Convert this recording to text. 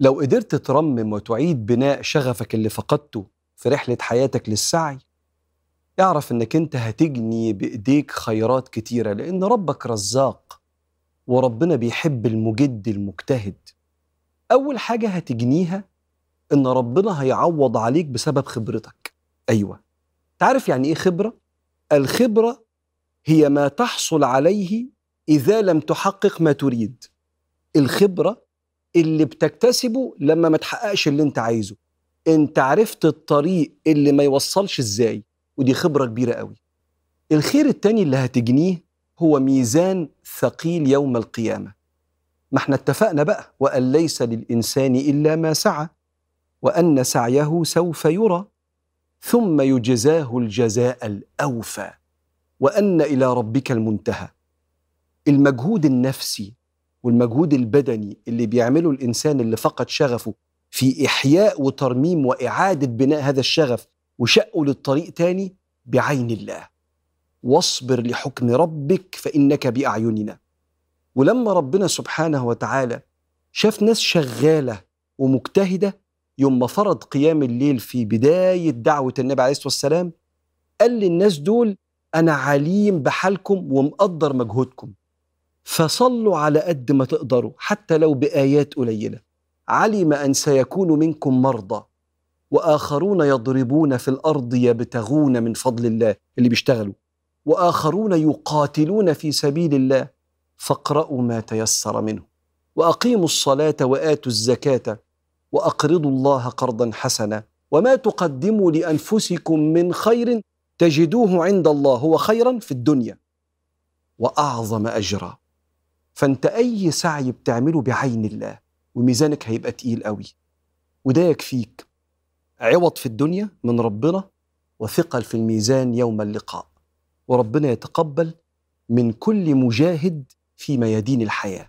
لو قدرت ترمم وتعيد بناء شغفك اللي فقدته في رحلة حياتك للسعي اعرف إنك أنت هتجني بإيديك خيرات كتيرة لأن ربك رزاق وربنا بيحب المجد المجتهد. أول حاجة هتجنيها إن ربنا هيعوض عليك بسبب خبرتك. أيوه. تعرف يعني إيه خبرة؟ الخبرة هي ما تحصل عليه إذا لم تحقق ما تريد. الخبرة اللي بتكتسبه لما ما تحققش اللي انت عايزه. انت عرفت الطريق اللي ما يوصلش إزاي ودي خبرة كبيرة قوي. الخير التاني اللي هتجنيه هو ميزان ثقيل يوم القيامة. ما إحنا اتفقنا بقى وأن ليس للإنسان إلا ما سعى وأن سعيه سوف يرى ثم يجزاه الجزاء الأوفى وأن إلى ربك المنتهى. المجهود النفسي والمجهود البدني اللي بيعمله الإنسان اللي فقد شغفه في إحياء وترميم وإعادة بناء هذا الشغف وشقه للطريق تاني بعين الله. واصبر لحكم ربك فإنك بأعيننا. ولما ربنا سبحانه وتعالى شاف ناس شغالة ومجتهدة يوم ما فرض قيام الليل في بداية دعوة النبي عليه الصلاة والسلام قال للناس دول أنا عليم بحالكم ومقدر مجهودكم. فصلوا على قد ما تقدروا حتى لو بآيات قليلة. علم أن سيكون منكم مرضى وآخرون يضربون في الأرض يبتغون من فضل الله اللي بيشتغلوا. وآخرون يقاتلون في سبيل الله فاقرأوا ما تيسر منه. وأقيموا الصلاة وآتوا الزكاة وأقرضوا الله قرضا حسنا. وما تقدموا لأنفسكم من خير تجدوه عند الله هو خيرا في الدنيا. وأعظم أجرا. فانت أي سعي بتعمله بعين الله وميزانك هيبقى تقيل قوي. وده يكفيك. عوض في الدنيا من ربنا وثقل في الميزان يوم اللقاء. وربنا يتقبل من كل مجاهد في ميادين الحياة.